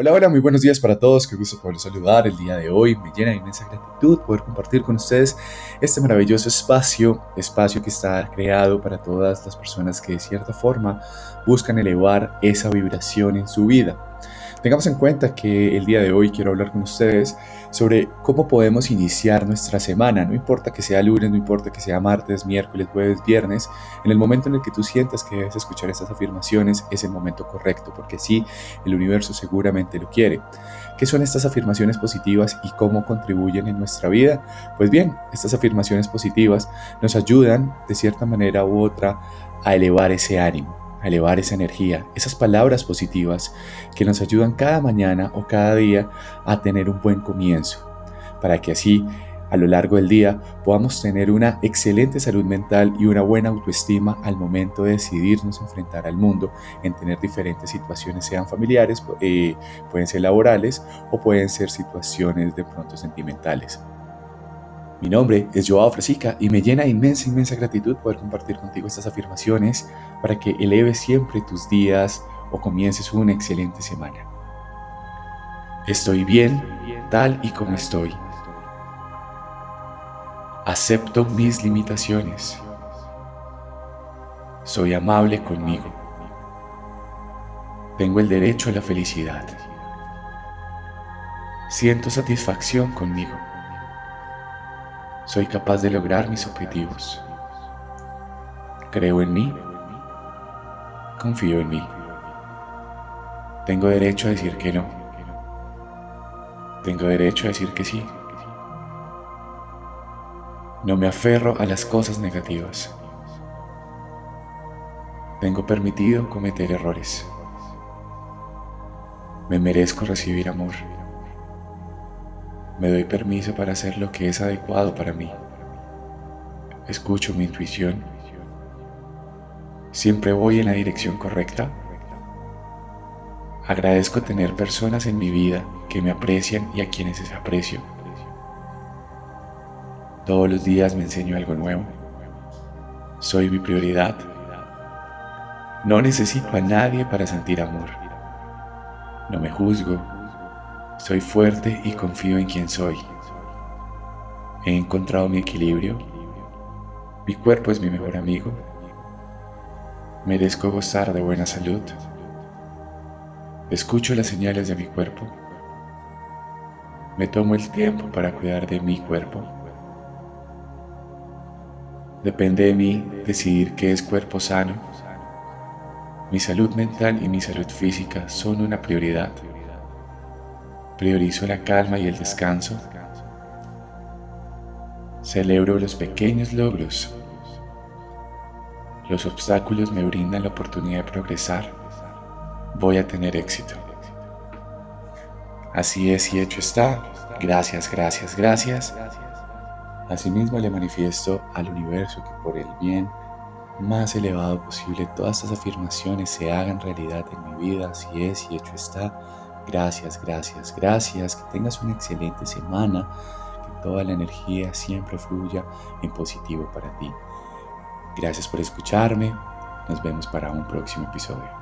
Hola, hola, muy buenos días para todos. Qué gusto poder saludar el día de hoy. Me llena de inmensa gratitud poder compartir con ustedes este maravilloso espacio, espacio que está creado para todas las personas que de cierta forma buscan elevar esa vibración en su vida. Tengamos en cuenta que el día de hoy quiero hablar con ustedes sobre cómo podemos iniciar nuestra semana. No importa que sea lunes, no importa que sea martes, miércoles, jueves, viernes. En el momento en el que tú sientas que debes escuchar estas afirmaciones es el momento correcto, porque sí, el universo seguramente lo quiere. ¿Qué son estas afirmaciones positivas y cómo contribuyen en nuestra vida? Pues bien, estas afirmaciones positivas nos ayudan de cierta manera u otra a elevar ese ánimo a elevar esa energía, esas palabras positivas que nos ayudan cada mañana o cada día a tener un buen comienzo, para que así a lo largo del día podamos tener una excelente salud mental y una buena autoestima al momento de decidirnos enfrentar al mundo en tener diferentes situaciones, sean familiares, eh, pueden ser laborales o pueden ser situaciones de pronto sentimentales. Mi nombre es Joao Fresica y me llena inmensa, inmensa gratitud poder compartir contigo estas afirmaciones para que eleves siempre tus días o comiences una excelente semana. Estoy bien tal y como estoy. Acepto mis limitaciones. Soy amable conmigo. Tengo el derecho a la felicidad. Siento satisfacción conmigo soy capaz de lograr mis objetivos. Creo en mí. Confío en mí. Tengo derecho a decir que no. Tengo derecho a decir que sí. No me aferro a las cosas negativas. Tengo permitido cometer errores. Me merezco recibir amor. Me doy permiso para hacer lo que es adecuado para mí. Escucho mi intuición. Siempre voy en la dirección correcta. Agradezco tener personas en mi vida que me aprecian y a quienes les aprecio. Todos los días me enseño algo nuevo. Soy mi prioridad. No necesito a nadie para sentir amor. No me juzgo, soy fuerte y confío en quien soy. He encontrado mi equilibrio. Mi cuerpo es mi mejor amigo. Merezco gozar de buena salud. Escucho las señales de mi cuerpo. Me tomo el tiempo para cuidar de mi cuerpo. Depende de mí decidir qué es cuerpo sano. Mi salud mental y mi salud física son una prioridad. Priorizo la calma y el descanso. Celebro los pequeños logros. Los obstáculos me brindan la oportunidad de progresar. Voy a tener éxito. Así es y hecho está. Gracias, gracias, gracias. Asimismo le manifiesto al universo que por el bien más elevado posible todas estas afirmaciones se hagan realidad en mi vida. Así es y hecho está Gracias, gracias, gracias. Que tengas una excelente semana. Que toda la energía siempre fluya en positivo para ti. Gracias por escucharme. Nos vemos para un próximo episodio.